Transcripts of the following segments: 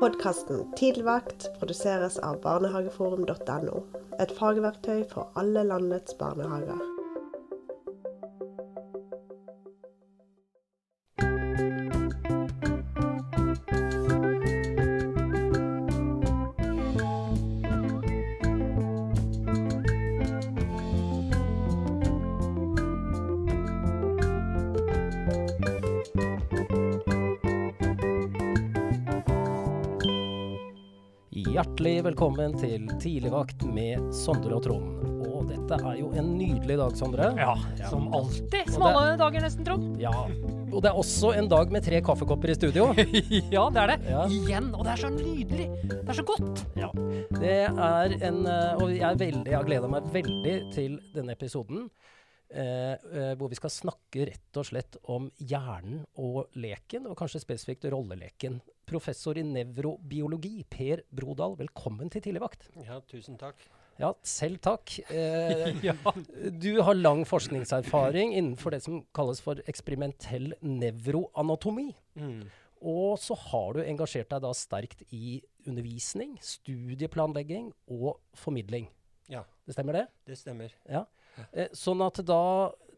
Podkasten Tidligvakt produseres av barnehageforum.no. Et fagverktøy for alle landets barnehager. Hjertelig velkommen til Tidligvakt med Sondre og Trond. Og dette er jo en nydelig dag, Sondre. Ja, som alltid. Som Og er, dager nesten, Trond. Ja. Og det er også en dag med tre kaffekopper i studio. ja, det er det. Ja. Igjen. Og det er så nydelig. Det er så godt. Ja. Det er en eh, Og jeg er veldig Jeg har gleda meg veldig til denne episoden. Eh, eh, hvor vi skal snakke rett og slett om hjernen og leken, og kanskje spesifikt rolleleken. Professor i nevrobiologi, Per Brodal, velkommen til Tidligvakt. Ja, tusen takk. Ja, selv takk. Eh, Ja. Du har lang forskningserfaring innenfor det som kalles for eksperimentell nevroanatomi. Mm. Og så har du engasjert deg da sterkt i undervisning, studieplanlegging og formidling. Ja, Det stemmer det? det stemmer. Ja. Eh, sånn at da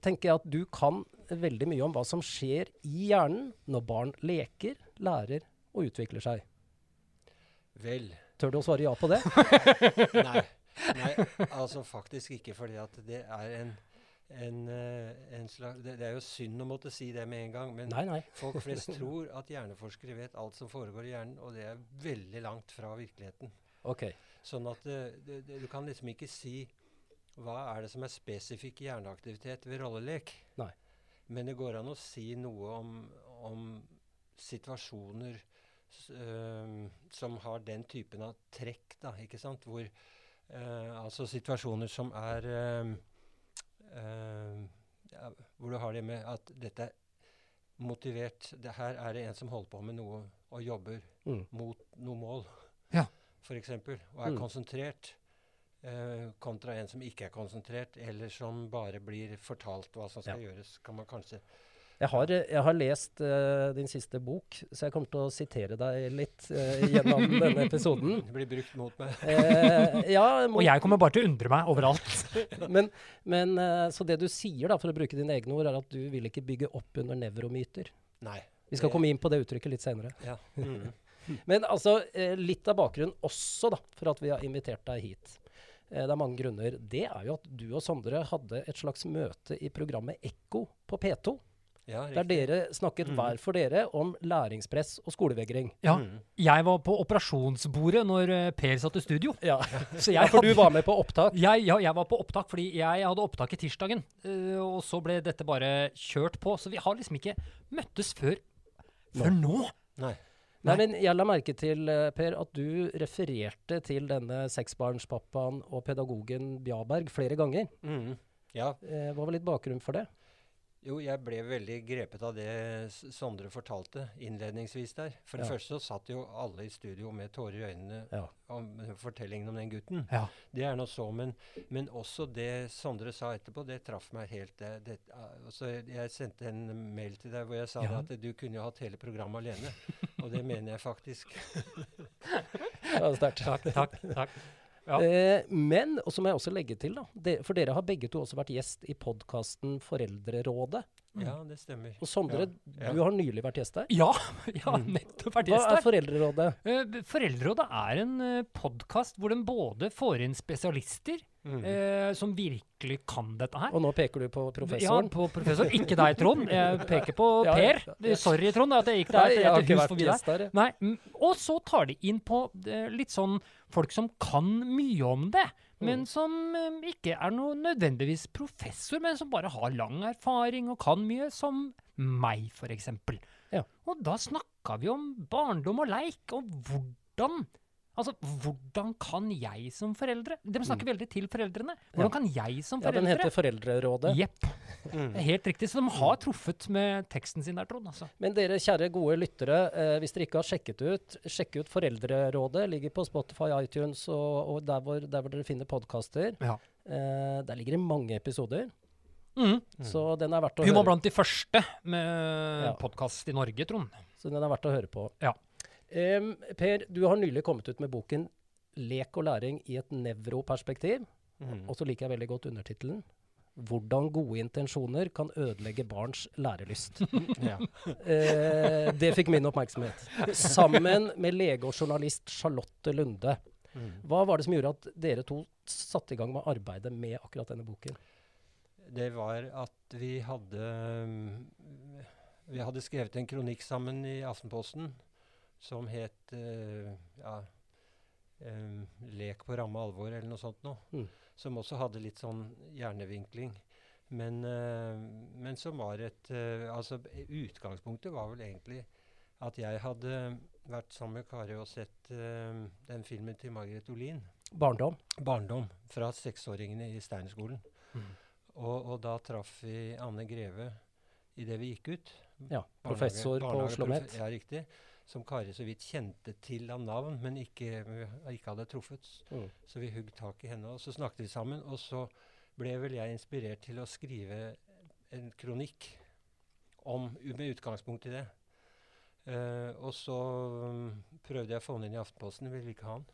tenker jeg at du kan veldig mye om hva som skjer i hjernen når barn leker, lærer og utvikler seg. Vel Tør du å svare ja på det? Nei. Nei, altså faktisk ikke, fordi at det er en, en, eh, en slags det, det er jo synd å måtte si det med en gang, men Nei, nei. folk flest tror at hjerneforskere vet alt som foregår i hjernen, og det er veldig langt fra virkeligheten. Ok. Sånn at eh, det, det, du kan liksom ikke si hva er det som er spesifikk hjerneaktivitet ved rollelek. Nei. Men det går an å si noe om, om situasjoner som har den typen av trekk, da, ikke sant? Hvor, øh, altså situasjoner som er ja, Hvor du har det med at dette er motivert det Her er det en som holder på med noe og jobber Mm. mot noe mål, Ja. f.eks., og er Mm. konsentrert. eh, kontra en som ikke er konsentrert, eller som bare blir fortalt hva som skal gjøres, kan man kanskje Jeg har, eh, jeg har lest uh, din siste bok, så jeg kommer til å sitere deg litt uh, gjennom denne episoden. Det blir brukt mot meg. uh, ja, må, Og jeg kommer bare til å undre meg overalt. men, men så det du sier, da, for å bruke dine egne ord, er at du vil ikke bygge opp under nevromyter. Nei. Vi skal Det- komme inn på det uttrykket litt senere. Ja. Mm. Men altså, litt av bakgrunnen også da, for at vi har invitert deg hit. Det er mange grunner. Det er jo at du og Sondre hadde et slags møte i programmet Ekko på P2. Ja Der dere snakket Mm. hver for dere om læringspress og skolevegring. Ja, Mm. jeg var på operasjonsbordet når eh, Per satt i studio. Ja, Så ja jeg, for du var med på opptak. jeg, ja, jeg var på opptak fordi jeg hadde opptak i tirsdagen. eh, og så ble dette bare kjørt på. Så vi har liksom ikke møttes før, før nå. Nei. Nei, Nei. men Jeg la merke til, eh, Per, at du refererte til denne seksbarnspappaen og pedagogen Bjaberg flere ganger. Mm. Ja. Hva var litt bakgrunnen for det? Jo, jeg ble veldig grepet av det Sondre fortalte innledningsvis der. For det Ja. første så satt jo alle i studio med tårer i øynene Ja. om fortellingen om den gutten. Ja. Det er nå så, men, men også det Sondre sa etterpå, det traff meg helt. Det, det, altså, jeg sendte en mail til deg hvor jeg sa at du kunne jo hatt hele programmet alene. Og det mener jeg faktisk. Ja, sterkt. Takk, takk, takk. Ja. Eh, men, og så må jeg også legge til, da, det, for dere har begge to også vært gjest i podkasten Foreldrerådet. Ja, det stemmer. Og Sondre, Ja. du har nylig vært gjest der. Ja, jeg har Mm. nettopp vært Hva er. Foreldrerådet? Uh, Foreldrerådet er en uh, podkast hvor de både får inn spesialister Mm. uh, som virkelig kan dette her. Og nå peker du på professoren. Ja, på professor. Ikke deg, Trond. Jeg peker på Ja, Per. ja, ja. Sorry, Trond, at jeg gikk Nei, jeg har ikke vært forbi gjest der. Nei, mm, Og så tar de inn på eh, litt sånn folk som kan mye om det, men Mm. som eh, ikke er noe nødvendigvis professor, men som bare har lang erfaring og kan mye, som meg, eksempel. Ja. Og da snakka vi om barndom og leik, og hvordan Altså, hvordan kan jeg som foreldre De snakker veldig til foreldrene. Hvordan kan jeg som foreldre Ja, den heter Foreldrerådet. Jepp. Mm. Helt riktig. Så de har truffet med teksten sin der, Trond. Altså. Men dere kjære gode lyttere, eh, hvis dere ikke har sjekket ut, sjekk ut Foreldrerådet. Ligger på Spotify, iTunes og, og der, hvor, der hvor dere finner podkaster. Ja. Eh, der ligger det mange episoder, Mm. så den er verdt å Hun var blant de første med Ja. podkast i Norge, Trond. Så den er verdt å høre på. Ja. Um, per, du har nylig kommet ut med boken 'Lek og læring i et nevroperspektiv'. Mm. Og så liker jeg veldig godt undertittelen 'Hvordan gode intensjoner kan ødelegge barns lærelyst'. Ja. Eh, det fikk min oppmerksomhet. Sammen med lege og journalist Charlotte Lunde. Mm. Hva var det som gjorde at dere to satte i gang med arbeidet med akkurat denne boken? Det var at vi hadde mm, Vi hadde skrevet en kronikk sammen i Aftenposten som het eh, ja, 'Lek på ramme alvor' eller noe sånt noe. Mm. Som også hadde litt sånn hjernevinkling. Men, eh, men som var et eh, Altså utgangspunktet var vel egentlig at jeg hadde vært sammen med Kari og sett eh, den filmen til Margaret Olin. Barndom. Barndom fra seksåringene i Steinerskolen. Mm. Og, og da traff vi Anne Greve idet vi gikk ut. Ja, Barnehage- professor på Oslo Met. Ja, riktig. Som Kari så vidt kjente til av navn, men ikke, ikke hadde truffet. Mm. Så vi hugg tak i henne, og så snakket vi sammen. Og så ble vel jeg inspirert til å skrive en kronikk om, med utgangspunkt i det. Uh, og så um, prøvde jeg å få henne inn i Aftenposten, ville ikke ha den.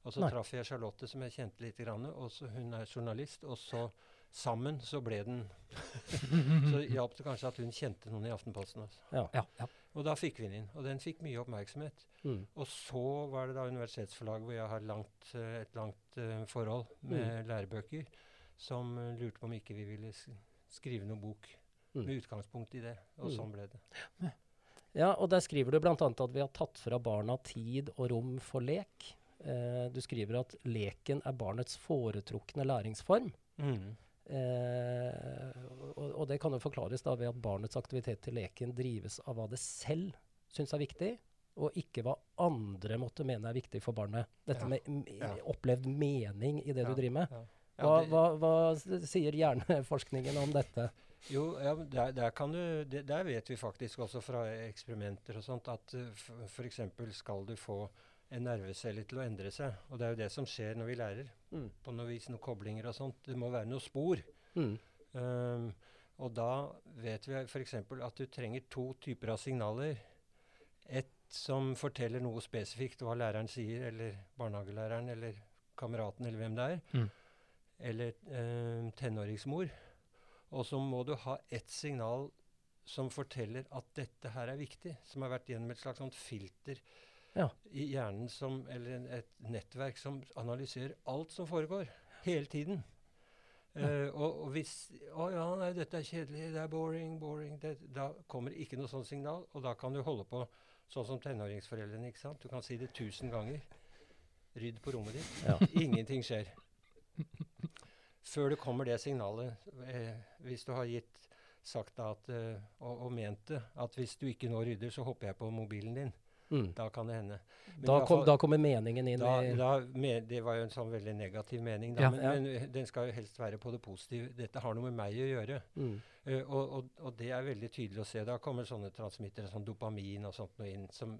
Og så Nei. traff jeg Charlotte, som jeg kjente litt, grann, og så, hun er journalist. Og så sammen så ble den Så hjalp det kanskje at hun kjente noen i Aftenposten. Altså. Ja. Ja, ja. Og da fikk vi den inn. Og den fikk mye oppmerksomhet. Mm. Og så var det da universitetsforlaget hvor jeg har langt, eh, et langt uh, forhold med lærebøker, som eh, lurte på om ikke vi ville skrive noen bok Mm. med utgangspunkt i det. Og Mm. sånn ble det. Ja, og der skriver du bl.a. at vi har tatt fra barna tid og rom for lek. Uh, du skriver at leken er barnets foretrukne læringsform. Mm. Eh, og, og det kan jo forklares da ved at barnets aktivitet til leken drives av hva det selv syns er viktig, og ikke hva andre måtte mene er viktig for barnet. Dette Ja. med Ja. opplevd mening i det Ja. du driver med. Hva, hva, hva sier hjerneforskningen om dette? Jo, ja, der, der, kan du, der vet vi faktisk også fra eksperimenter og sånt at uh, f.eks. skal du få en nervecelle til å endre seg. Og det er jo det som skjer når vi lærer. Mm. På noe vis noen koblinger og sånt. Det må være noe spor. Mm. Um, og da vet vi f.eks. at du trenger to typer av signaler. Et som forteller noe spesifikt, hva læreren sier, eller barnehagelæreren, eller kameraten, eller hvem det er. Mm. Eller um, tenåringsmor. Og så må du ha ett signal som forteller at dette her er viktig. Som har vært gjennom et slags sånt filter Ja. i hjernen, som, eller et nettverk som analyserer alt som foregår. Hele tiden. Eh, og, og hvis Å ja, nei, dette er kjedelig, det er boring, boring det, Da kommer ikke noe sånt signal, og da kan du holde på sånn som tenåringsforeldrene. ikke sant? Du kan si det tusen ganger. Rydd på rommet ditt. Ja. Ingenting skjer. Før det kommer det signalet, eh, hvis du har gitt sagt at, eh, og, og ment det, at hvis du ikke nå rydder, så hopper jeg på mobilen din. Mm. Da kan det hende. Da, kom, fall- da kommer meningen inn da, i da, det var jo en sånn veldig negativ mening, Ja. men, Ja. men eh, den skal jo helst være på det positive. Dette har noe med meg å gjøre. mm. Uh, og, og, og det er veldig tydelig å se. Da kommer sånne transmittere som dopamin og sånt noe inn, som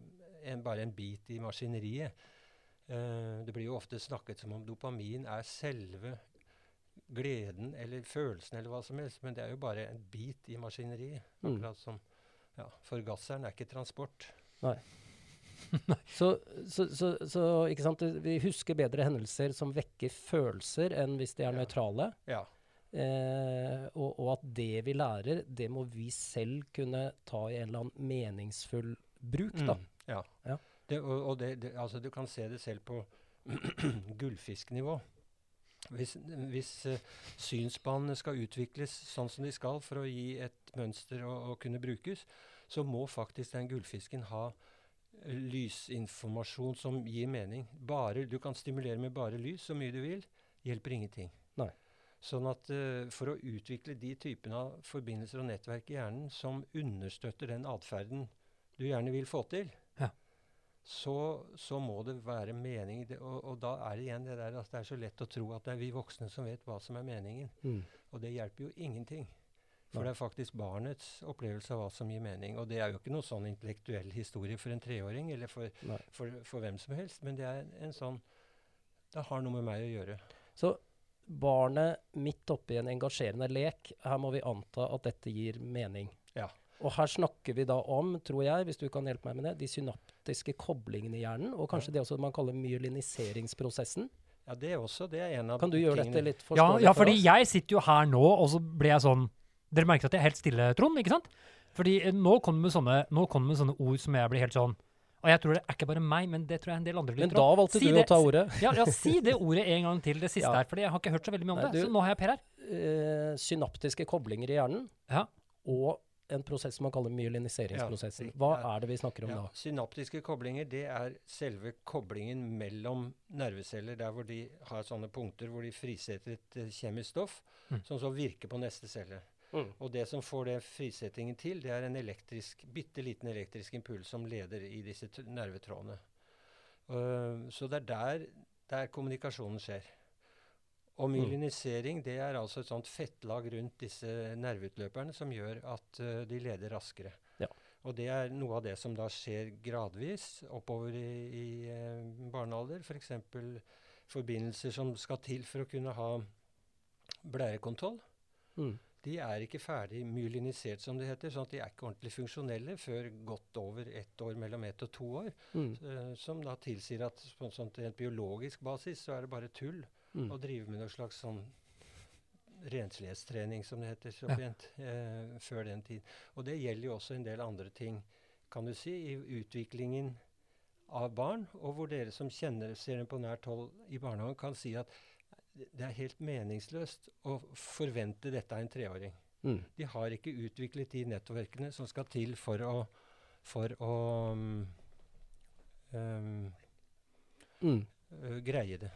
en, bare en bit i maskineriet. Uh, det blir jo ofte snakket som om dopamin er selve gleden eller følelsen eller hva som helst, men det er jo bare en bit i maskineriet. Mm. Akkurat som ja, Forgasseren er ikke transport. Så, så, så, så ikke sant? vi husker bedre hendelser som vekker følelser, enn hvis de er Ja. nøytrale. Ja. Eh, og, og at det vi lærer, det må vi selv kunne ta i en eller annen meningsfull bruk. Da. Mm, ja. Ja. Det, og og det, det, altså, du kan se det selv på gullfisknivå. Hvis, hvis uh, synsbanene skal utvikles sånn som de skal for å gi et mønster og, og kunne brukes, så må faktisk den gullfisken ha lysinformasjon som gir mening. Bare, du kan stimulere med bare lys så mye du vil. Hjelper ingenting. Nei. Sånn at uh, For å utvikle de typene av forbindelser og nettverk i hjernen som understøtter den atferden du gjerne vil få til, Ja. så, så må det være mening. Det, og, og da er det igjen det der at det er så lett å tro at det er vi voksne som vet hva som er meningen. Mm. Og det hjelper jo ingenting. For det er faktisk barnets opplevelse av hva som gir mening. Og det er jo ikke noe sånn intellektuell historie for en treåring, eller for, for, for hvem som helst, men det er en, en sånn Det har noe med meg å gjøre. Så barnet midt oppi en engasjerende lek, her må vi anta at dette gir mening. Ja. Og her snakker vi da om, tror jeg, hvis du kan hjelpe meg med det, de synaptiske koblingene i hjernen, og kanskje det også man kaller myeliniseringsprosessen. Ja, det er også. Det er en av Kan du gjøre tingene. dette litt Ja, forståelig ja, for fordi jeg sitter jo her nå, og så ble jeg sånn Dere merker at jeg er helt stille, Trond, ikke sant? Fordi eh, nå kom det med sånne, nå kom det med sånne ord som jeg blir helt sånn Og jeg tror det er ikke bare meg, men det tror jeg en del andre Men da valgte Si du det- å ta ordet. Ja, ja, si det ordet en gang til, det siste Ja. her, fordi jeg har ikke hørt så veldig mye om Nei, det. du- Så nå har jeg Per her. Uh, synaptiske koblinger i hjernen Ja. og en prosess som man kaller myeliniseringsprosessen. Hva er det vi snakker om Ja, da? synaptiske koblinger det er selve koblingen mellom nerveceller, der hvor de har sånne punkter hvor de frisetter et eh, kjemisk stoff Mm. som så virker på neste celle. Mm. Og det som får det frisettingen til, det er en elektrisk, bitte liten elektrisk impuls som leder i disse nervetrådene. Uh, så det er der, der kommunikasjonen skjer. Og myelinisering det er altså et sånt fettlag rundt disse nerveutløperne som gjør at uh, de leder raskere. Ja. Og det er noe av det som da skjer gradvis oppover i, i uh, barnealder. F.eks. For forbindelser som skal til for å kunne ha blærekontroll. Mm. De er ikke ferdig myelinisert, som det heter. sånn at de er ikke ordentlig funksjonelle før godt over ett år, mellom ett og to år. Mm. eh, som da tilsier at på en sånn biologisk basis så er det bare tull Mm. å drive med noe slags sånn renslighetstrening, som det heter så Ja. eh, før den tid. Og det gjelder jo også en del andre ting, kan du si, i utviklingen av barn, og hvor dere som kjenner ser dem på nært hold i barnehagen, kan si at det er helt meningsløst å forvente dette av en treåring. Mm. De har ikke utviklet de nettverkene som skal til for å, for å um, um, Mm. uh, greie det.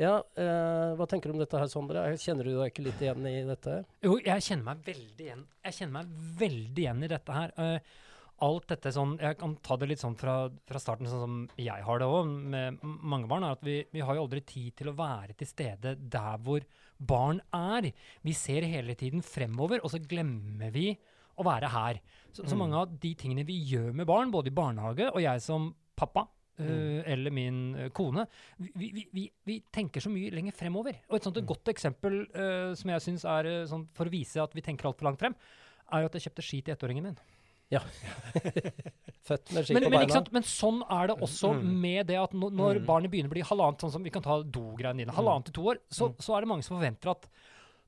Ja, uh, hva tenker du om dette her, Sondre? Kjenner du deg ikke litt igjen i dette? Jo, jeg kjenner meg veldig igjen Jeg kjenner meg veldig igjen i dette her. Eh, alt dette sånn Jeg kan ta det litt sånn fra, fra starten, sånn som jeg har det òg, med mange barn. er at vi, vi har jo aldri tid til å være til stede der hvor barn er. Vi ser hele tiden fremover, og så glemmer vi å være her. Så, så Mm. mange av de tingene vi gjør med barn, både i barnehage og jeg som pappa, eh, eller min eh, kone, vi, vi, vi, vi tenker så mye lenger fremover. Og et sånt et Mm. godt eksempel uh, som jeg syns er sånn for å vise at vi tenker altfor langt frem, er jo at jeg kjøpte ski til ettåringen min. Født med ski Men, på men, beina? sant? men sånn er det også Mm. med det at når, når Mm. barnet begynner å bli halvannet, sånn som vi kan ta dogreiene dine, halvannet til to år, så, Mm. så er det mange som forventer at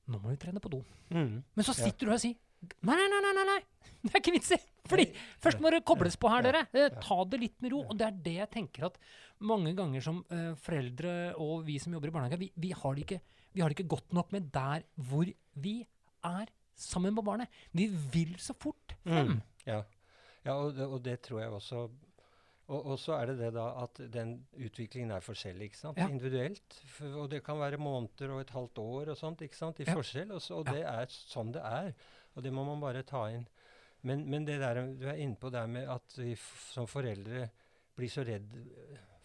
nå må du trene på do. Mm. Men så Ja. sitter du her og sier nei, nei, nei, nei, nei, det er ikke vits i. Fordi først må det kobles på her, dere. Eh, Ta det litt med ro. Og det er det jeg tenker at mange ganger som eh, foreldre og vi som jobber i barnehage, vi, vi, har det ikke, vi har det ikke godt nok med der hvor vi er sammen med barnet. Vi vil så fort frem. Mm. Ja, ja og, det, og det tror jeg også og, og så er det det da at den utviklingen er forskjellig, ikke sant? Ja. Individuelt. For, og det kan være måneder og et halvt år og sånt, ikke sant? I Ja. forskjell. Og, så, og det er sånn det er. Og det må man bare ta inn. Men, men det der du er inne på der med at vi som foreldre blir så redd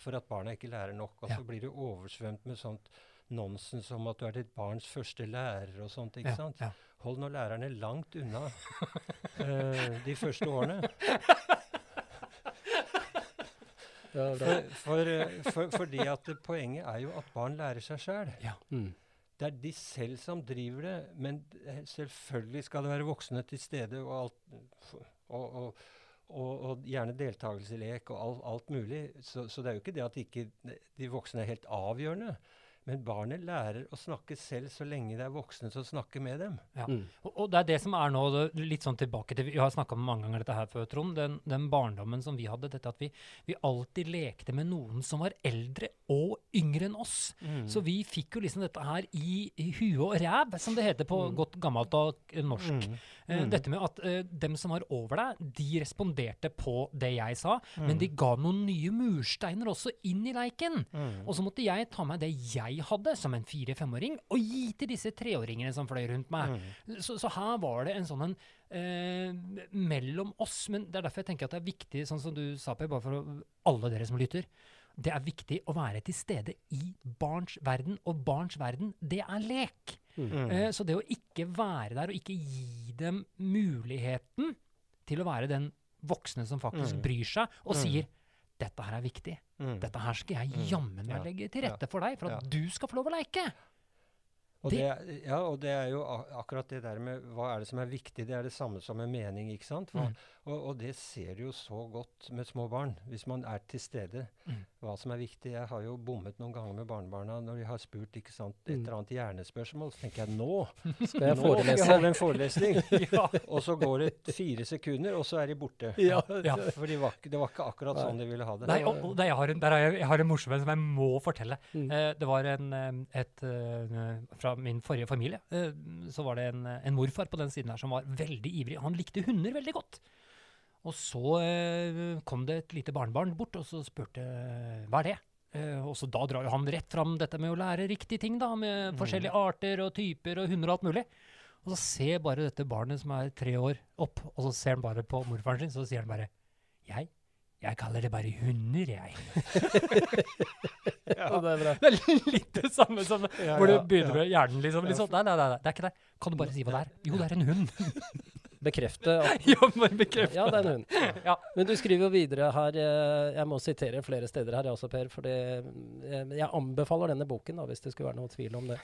for at barna ikke lærer nok, og så blir du oversvømt med sånt nonsens om at du er ditt barns første lærer og sånt, ikke Ja, sant? ja. Hold nå lærerne langt unna uh, de første årene. Ja, For, for, eh, for, fordi at poenget er jo at barn lærer seg sjøl. Mm. Det er de selv som driver det, men eh, selvfølgelig skal det være voksne til stede, og, alt, og, og, og, og gjerne deltakelse i lek og alt, alt mulig. Så, så det er jo ikke det at ikke de voksne er helt avgjørende. Men barnet lærer å snakke selv så lenge det er voksne som snakker med dem. Ja. Mm. Og, og det er det som er nå, litt sånn tilbake til Vi har snakka om mange ganger dette her før, Trond. Den, den barndommen som vi hadde. Dette at vi, vi alltid lekte med noen som var eldre og yngre enn oss. Så vi fikk jo liksom dette her i, i huet og ræv, som det heter på Mm. godt gammelt og norsk. Mm. Eh, Mm. Dette med at uh, dem som var over deg, de responderte på det jeg sa, men Mm. de ga noen nye mursteiner også inn i leiken. Mm. Og så måtte jeg ta meg det jeg hadde som en fire-femåring, og gi til disse treåringene som fløy rundt meg. Mm. Så, så her var det en sånn en eh, mellom oss. Men det er derfor jeg tenker at det er viktig, sånn som du sa, Per, bare for alle dere som lytter. Det er viktig å være til stede i barns verden, og barns verden, det er lek. Mm. Eh, så det å ikke være der, og ikke gi dem muligheten til å være den voksne som faktisk Mm. bryr seg, og Mm. sier 'dette her er viktig'. Mm. Dette her skal jeg Mm. jammen meg legge til rette for deg, for at du skal få lov å leke. Og Det- det, ja, og det er jo akkurat det der med hva er det som er viktig, det er det samme som en mening, ikke sant? Hva, Mm. og, og det ser du jo så godt med små barn, hvis man er til stede. Mm. Hva som er viktig. Jeg har jo bommet noen ganger med barnebarna når de har spurt ikke sant, et Mm. eller annet hjernespørsmål. Så tenker jeg nå, Skal jeg nå skal jeg holde en forelesning! ja. og så går det fire sekunder, og så er de borte. Ja. Ja. For de var, det var ikke akkurat Nei. sånn de ville ha det. Nei, og, og der jeg, har en, der har jeg, jeg har en morsom en som jeg må fortelle. Mm. Uh, det var en, et, et, eh, Fra min forrige familie eh, så var det en, en morfar på den siden her som var veldig ivrig. Han likte hunder veldig godt. Og så eh, kom det et lite barnebarn bort og så spurte hva er det? Eh, og så Da drar jo han rett fram dette med å lære riktige ting, da, med forskjellige arter og typer og hunder og alt mulig. Og så ser bare dette barnet som er tre år, opp, og så ser han bare på morfaren sin, så sier han bare Jeg? Jeg kaller det bare hunder, jeg. Ja, det er bra. Det er litt det samme som Ja, hvor du begynner ja. med hjernen liksom. liksom nei, nei, nei, nei, det er ikke det. Kan du bare si hva det er? Jo, det er en hund. Bekrefte at ja, bare bekreft. Ja, det er en hund. Ja. Men du skriver jo videre her eh, Jeg må sitere flere steder her, jeg også, Per. For eh, jeg anbefaler denne boken, da, hvis det skulle være noe tvil om det.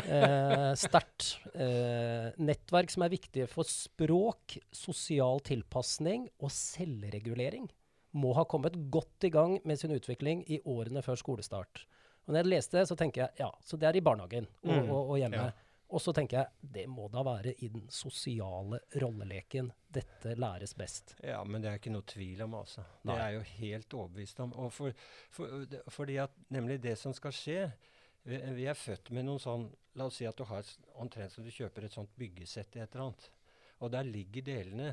Eh, Sterkt. Eh, nettverk som er viktige for språk, sosial tilpasning og selvregulering, må ha kommet godt i gang med sin utvikling i årene før skolestart. Og når jeg leste det, så tenker jeg ja, så det er i barnehagen og, Mm. og, og hjemme. Ja. Og så tenker jeg det må da være i den sosiale rolleleken dette læres best. Ja, men det er ikke noe tvil om, altså. Nei. Det er jeg jo helt overbevist om. Og for, for, fordi at nemlig det som skal skje vi, vi er født med noen sånn La oss si at du har omtrent som du kjøper et sånt byggesett i et eller annet. Og der ligger delene.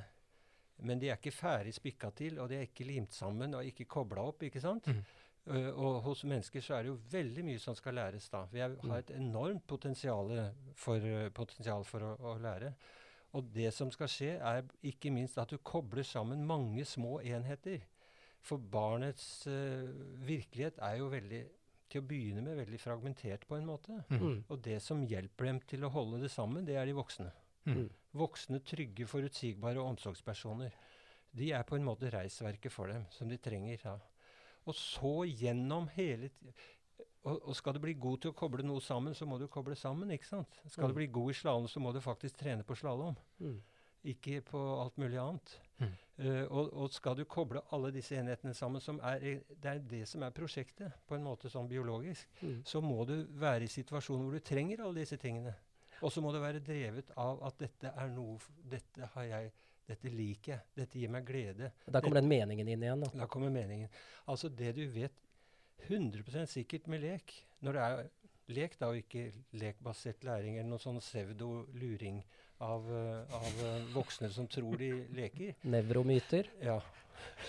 Men de er ikke ferdig spikka til, og de er ikke limt sammen og ikke kobla opp. ikke sant? Mm. Uh, og hos mennesker så er det jo veldig mye som skal læres da. Vi er, har et enormt potensial for, uh, potensial for å, å lære. Og det som skal skje, er ikke minst at du kobler sammen mange små enheter. For barnets uh, virkelighet er jo veldig, til å begynne med, veldig fragmentert på en måte. Mm. Og det som hjelper dem til å holde det sammen, det er de voksne. Mm. Voksne, trygge, forutsigbare omsorgspersoner. De er på en måte reisverket for dem, som de trenger. Ja. Og så gjennom hele og, og skal du bli god til å koble noe sammen, så må du koble sammen. ikke sant? Skal Mm. du bli god i slalåm, så må du faktisk trene på slalåm, Mm. ikke på alt mulig annet. Mm. Uh, og, og skal du koble alle disse enhetene sammen, som er, det er det som er prosjektet, på en måte sånn biologisk, Mm. så må du være i situasjoner hvor du trenger alle disse tingene. Og så må det være drevet av at dette er noe Dette har jeg Dette liker jeg. Dette gir meg glede. Da kommer den meningen inn igjen. da. Da kommer meningen. Altså det du vet 100% sikkert med lek Når det er lek, da, og ikke lekbasert læring eller noe sånn pseudo-luring av, eh, av eh, voksne som tror de leker. Nevromyter. Ja.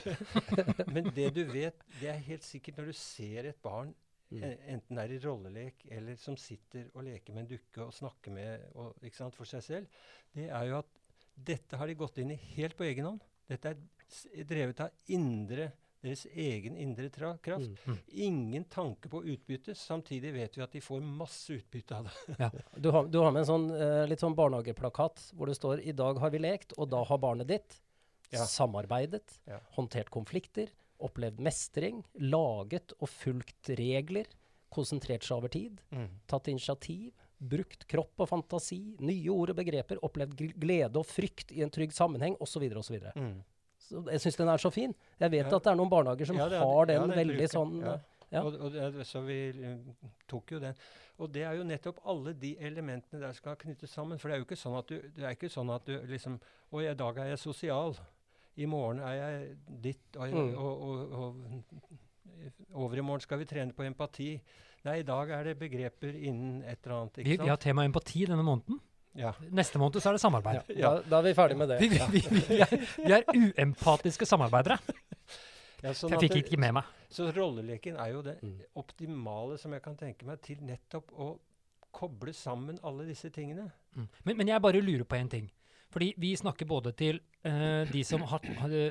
Men det du vet, det er helt sikkert når du ser et barn, Mm. Enten enten er i rollelek eller som sitter og leker med en dukke og snakker med og, ikke sant, for seg selv, det er jo at dette har de gått inn i helt på egen hånd. Dette er drevet av indre, deres egen indre kraft. Mm. Ingen tanke på utbytte. Samtidig vet vi at de får masse utbytte av det. Du, har, du har med en sånn, eh, litt sånn barnehageplakat hvor det står 'I dag har vi lekt', og da har barnet ditt Ja. samarbeidet, Ja. håndtert konflikter, opplevd mestring, laget og fulgt regler, konsentrert seg over tid, tatt initiativ, brukt kropp og fantasi, nye ord og begreper, opplevd glede og frykt i en trygg sammenheng, osv. osv. Mm. Så jeg syns den er så fin. Jeg vet Ja. at det er noen barnehager som Ja, er- har den ja, veldig bruker- sånn ja. Og, og det, så vi eh, tok jo den. Og det er jo nettopp alle de elementene der skal knyttes sammen. For det er jo ikke sånn at du, det er ikke sånn at du liksom Å, i dag er jeg sosial. I morgen er jeg ditt. Og, Mm. og, og, og, over i morgen skal vi trene på empati. Nei, i dag er det begreper innen et eller annet. Vi, sant? vi har tema empati denne måneden. Ja. Neste måned så er det samarbeid. Ja, da, da er vi ferdig med det. Vi, vi, vi, vi, er, vi er uempatiske samarbeidere. Ja, sånn Jeg fikk det- ikke med meg. Så rolleleken er jo det Mm. optimale som jeg kan tenke meg til nettopp å koble sammen alle disse tingene. Mm. Men, men jeg bare lurer på en ting. Fordi vi snakker både til eh, de som har,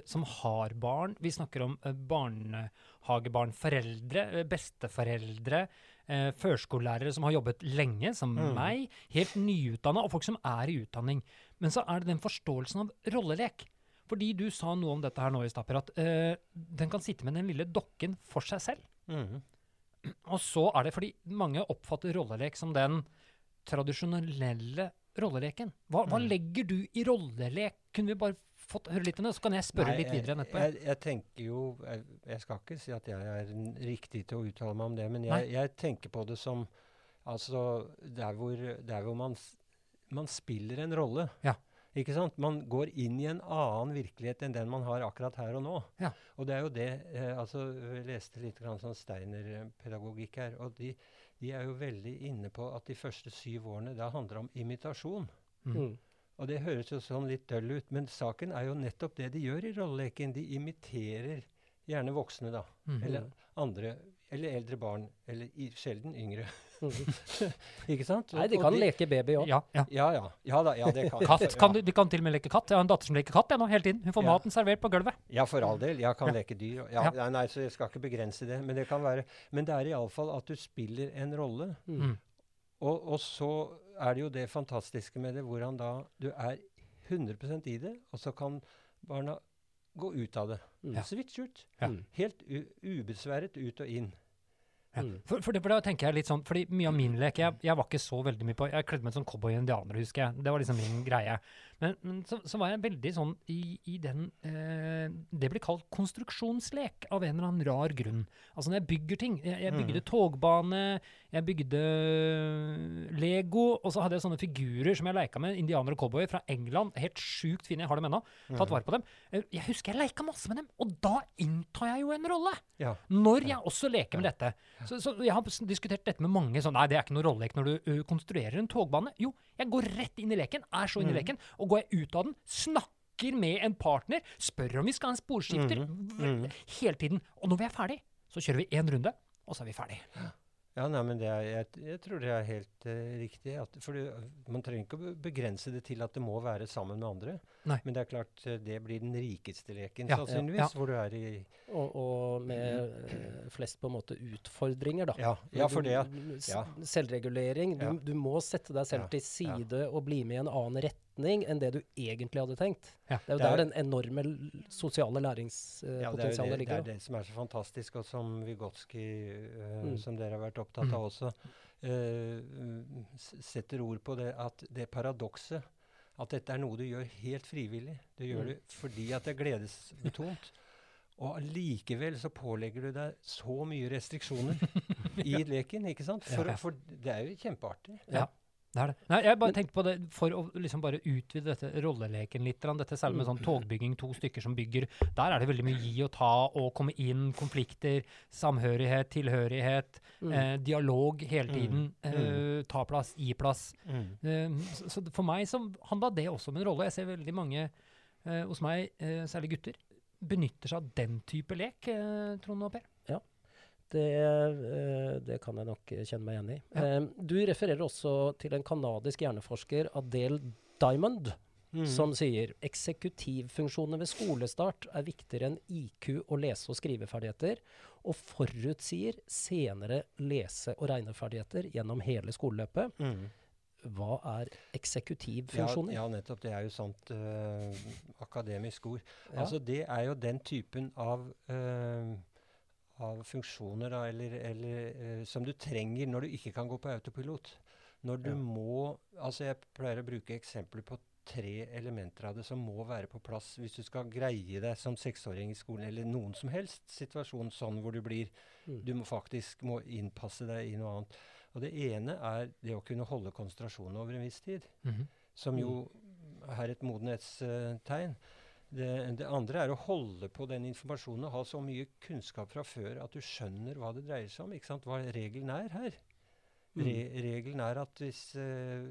som har barn, vi snakker om uh, barnehagebarn, foreldre, eh, besteforeldre, eh, førskolelærere som har jobbet lenge, som Mm. meg, helt nyutdanna, og folk som er i utdanning. Men så er det den forståelsen av rollelek. Fordi du sa noe om dette her nå i Stapper, at eh, den kan sitte med den lille dokken for seg selv. Mm. Og så er det fordi mange oppfatter rollelek som den tradisjonelle rolleleken? Hva, hva Mm. legger du i rollelek? Kunne vi bare fått høre litt om det, så kan jeg spørre Nei, litt videre etterpå. Jeg, jeg, jeg tenker jo jeg, jeg skal ikke si at jeg er riktig til å uttale meg om det, men jeg, jeg tenker på det som Altså, der hvor, der hvor man, man spiller en rolle. Ja. Ikke sant? Man går inn i en annen virkelighet enn den man har akkurat her og nå. Ja. Og det er jo det eh, altså, Jeg leste litt sånn Steiner-pedagogikk her. og de, de er jo veldig inne på at de første syv årene da handler om imitasjon. Mm. Mm. Og det høres jo sånn litt døll ut, men saken er jo nettopp det de gjør i rolleleken. De imiterer gjerne voksne, da. Mm. Eller andre. Eller eldre barn. Eller i, sjelden yngre. Mm. Ikke sant? Nei, de kan kan leke baby òg. Ja, ja. Ja, ja. Ja da, ja, det kan Katt kan, du- de kan til og med leke katt. Jeg har en datter som leker katt jeg nå, hele tiden. Hun får maten servert på gulvet. Ja, for all del. Jeg kan leke dyr. Nei, nei, så jeg skal ikke begrense det. Men det kan være Men det er iallfall at du spiller en rolle. Mm. Og, og så er det jo det fantastiske med det, hvordan da du er 100% i det, og så kan barna gå ut av det. Mm. Switch ut. Helt ubesværet ut og inn. Ja. Mm. For, for, det, for da tenker jeg litt sånn, fordi Mye av min lek jeg, jeg var ikke så veldig mye på Jeg kledde meg som cowboy og indianer, husker jeg. Det var liksom min greie. Men, men så, så var jeg veldig sånn i, i den eh, Det blir kalt konstruksjonslek av en eller annen rar grunn. Altså når jeg bygger ting. Jeg, jeg bygde Mm. togbane, jeg bygde øh, Lego, og så hadde jeg sånne figurer som jeg leika med. Indianer og cowboyer fra England. Helt sjukt fine. Jeg har dem ennå. Tatt vare på dem. Eh, Jeg husker jeg leika masse med dem, og da inntar jeg jo en rolle. Ja. Når jeg også leker med dette. Så, så jeg har diskutert dette med mange sånn Nei, det er ikke noe rollelek når du ø, konstruerer en togbane. Jo, jeg går rett inn i leken, er så inn i Mhm. leken, og går jeg ut av den, snakker med en partner, spør om vi skal ha en sporskifter, mm -hmm. Hele tiden. Og når vi er ferdig, så kjører vi én runde, og så er vi ferdig. Ja, nei, men det er, jeg, jeg tror det er helt uh, riktig. At, for det, man trenger ikke å begrense det til at det må være sammen med andre. Nei. Men det er klart, eh, det blir den rikeste leken, Ja, sannsynligvis. ja. Hvor du er i Og, og med uh, flest på en måte utfordringer, da. Ja, ja for det. ja. Du- Ja. Selvregulering. Du, Ja. du må sette deg selv Ja, til side og bli med i en annen retning enn det du egentlig hadde tenkt. Ja. Det er jo Det er der den enorme sosiale Ja, det er jo det, det, er det som er så fantastisk, og som Vygotsky, uh, Mm. som dere har vært opptatt Mm. av også, eh, mm, setter ord på det at det paradokset at dette er noe du gjør helt frivillig. Du gjør Mm. det fordi at det er gledesbetont. Og allikevel så pålegger du deg så mye restriksjoner i leken, ikke sant? For, for det er jo kjempeartig. Ja. Det er det. Nei, jeg bare tenkte på det for å liksom bare utvide dette rolleleken litt. Dette særlig med Mm. sånn togbygging, to stykker som bygger. Der er det veldig mye gi og ta og komme inn, konflikter, samhørighet, tilhørighet, Mm. eh, dialog hele Mm. tiden. Eh, ta plass, gi plass. Eh, så, så for meg så handla det også om en rolle. Jeg ser veldig mange eh, hos meg, eh, særlig gutter, benytter seg av den type lek, eh, Trond og Per. Det, eh, det kan jeg nok kjenne meg igjen i. Ja. Eh, du refererer også til en kanadisk hjerneforsker, Adele Diamond, Mm. som sier eksekutivfunksjonene ved skolestart er viktigere enn IQ og lese- og skriveferdigheter, og forutsier senere lese- og regneferdigheter gjennom hele skoleløpet. Mm. Hva er Ja, eksekutivfunksjoner? ja, nettopp. Det er jo sånt eh, akademisk ord. Ja. Altså, det er jo den typen av, eh, av funksjoner da, eller, eller, eh, som du trenger når du ikke kan gå på autopilot. Når du Ja. må Altså, jeg pleier å bruke eksempler på tre elementer av det som må være på plass hvis du skal greie deg som seksåring i skolen, eller noen som helst situasjon sånn hvor du blir Mm. Du må faktisk må innpasse deg i noe annet. Og det ene er det å kunne holde konsentrasjonen over en viss tid Mhm. som jo er et modenhetstegn. Det, det andre er å holde på den informasjonen og ha så mye kunnskap fra før at du skjønner hva det dreier seg om. ikke sant? Hva regelen er her. Mm. Re regelen er at hvis uh,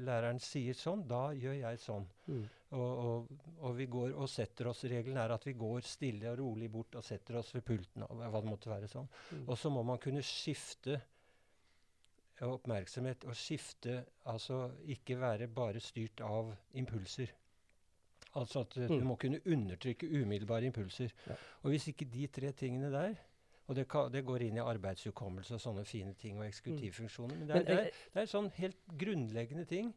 læreren sier sånn, da gjør jeg sånn. Mm. Og, og, og vi går og setter oss Regelen er at vi går stille og rolig bort og setter oss ved pulten. og hva det måtte være sånn. Mm. Og så må man kunne skifte oppmerksomhet og skifte Altså ikke være bare styrt av impulser. Altså at uh, du Mm. må kunne undertrykke umiddelbare impulser. Ja. Og hvis ikke de tre tingene der Og det, kan, det går inn i arbeidshukommelse og sånne fine ting og eksekutivfunksjoner. Men det er, det, er, det er sånn helt grunnleggende ting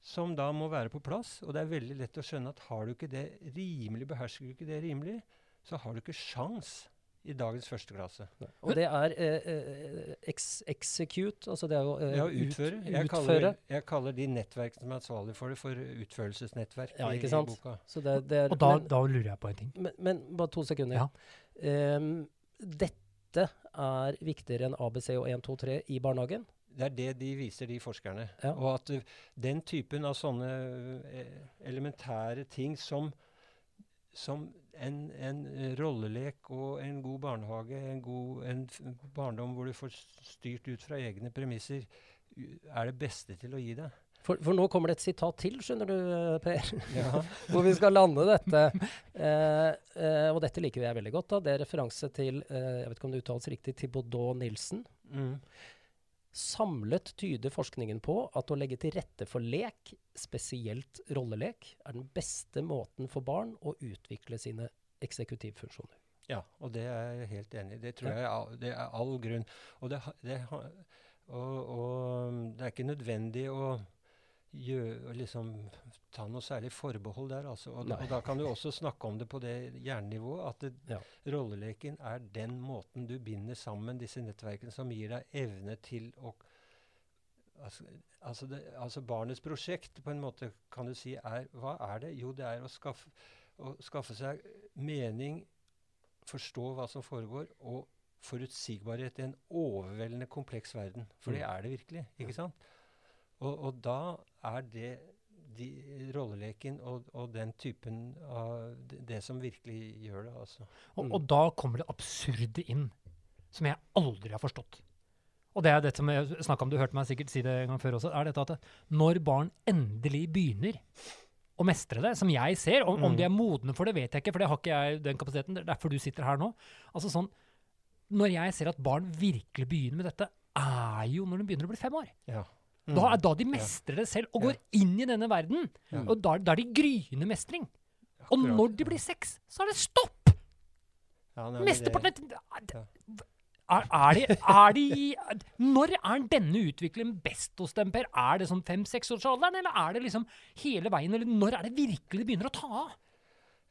som da må være på plass. Og det er veldig lett å skjønne at har du ikke det rimelig, behersker du ikke det rimelig, så har du ikke sjans i dagens første klasse. Og det er eh, eh, ex execute, altså det er jo eh, Ja, ut- utføre. Jeg, utføre. kaller, jeg kaller de nettverkene som er ansvarlig for det, for utførelsesnettverk Ja, i, sant? i sant? boka. Så det, det er, Og da, men, da lurer jeg på en ting. men, men bare to sekunder. Ja. Um, dette er viktigere enn ABC og 1, 2, 3 i barnehagen. Det er det de viser, de forskerne. Ja. Og at uh, den typen av sånne uh, elementære ting som, som en, en rollelek og en god barnehage, en, god, en barndom hvor du får styrt ut fra egne premisser, er det beste til å gi deg. For, for nå kommer det et sitat til, skjønner du, eh, Per. Ja. hvor vi skal lande dette. Eh, eh, og dette liker jeg veldig godt. da. Det er referanse til eh, jeg vet ikke om det uttales riktig, til Baudot Nilsen. Mm. Samlet tyder forskningen på at å legge til rette for lek, spesielt rollelek, er den beste måten for barn å utvikle sine eksekutivfunksjoner. Ja, og det er jeg helt enig i. Det tror jeg er det er all grunn. Og det, det, og, og det er ikke nødvendig å gjø- å liksom ta noe særlig forbehold der. Altså. Og, og da kan du også snakke om det på det hjernenivået. At det, Ja. rolleleken er den måten du binder sammen disse nettverkene som gir deg evne til å Altså, altså, det, altså barnets prosjekt på en måte kan du si er Hva er det? Jo, det er å skaffe, å skaffe seg mening, forstå hva som foregår, og forutsigbarhet i en overveldende kompleks verden. For det Mm. er det virkelig. ikke sant? Og, og da er det de, rolleleken og, og den typen av det, som virkelig gjør det. altså. Og, Mm. og da kommer det absurde inn, som jeg aldri har forstått. Og det er det som jeg snakket om, du hørte meg sikkert si det en gang før også, er dette at når barn endelig begynner å mestre det, som jeg ser, om, om Mm. de er modne for det, vet jeg ikke, for det har ikke jeg den kapasiteten, det er derfor du sitter her nå. Altså sånn, Når jeg ser at barn virkelig begynner med dette, er jo når de begynner å bli fem år. Ja. Da er da de mestrer det selv og går inn i denne verden. Og da, da er de gryende mestring. Og når de blir seks, så er det stopp! Ja, nei, men det- Mesteparten er, er, de, er de Når er denne utviklingen best hos dem, Per? Er det sånn fem-seksårsalderen, eller er det liksom hele veien? Eller når er det virkelig det begynner å ta av?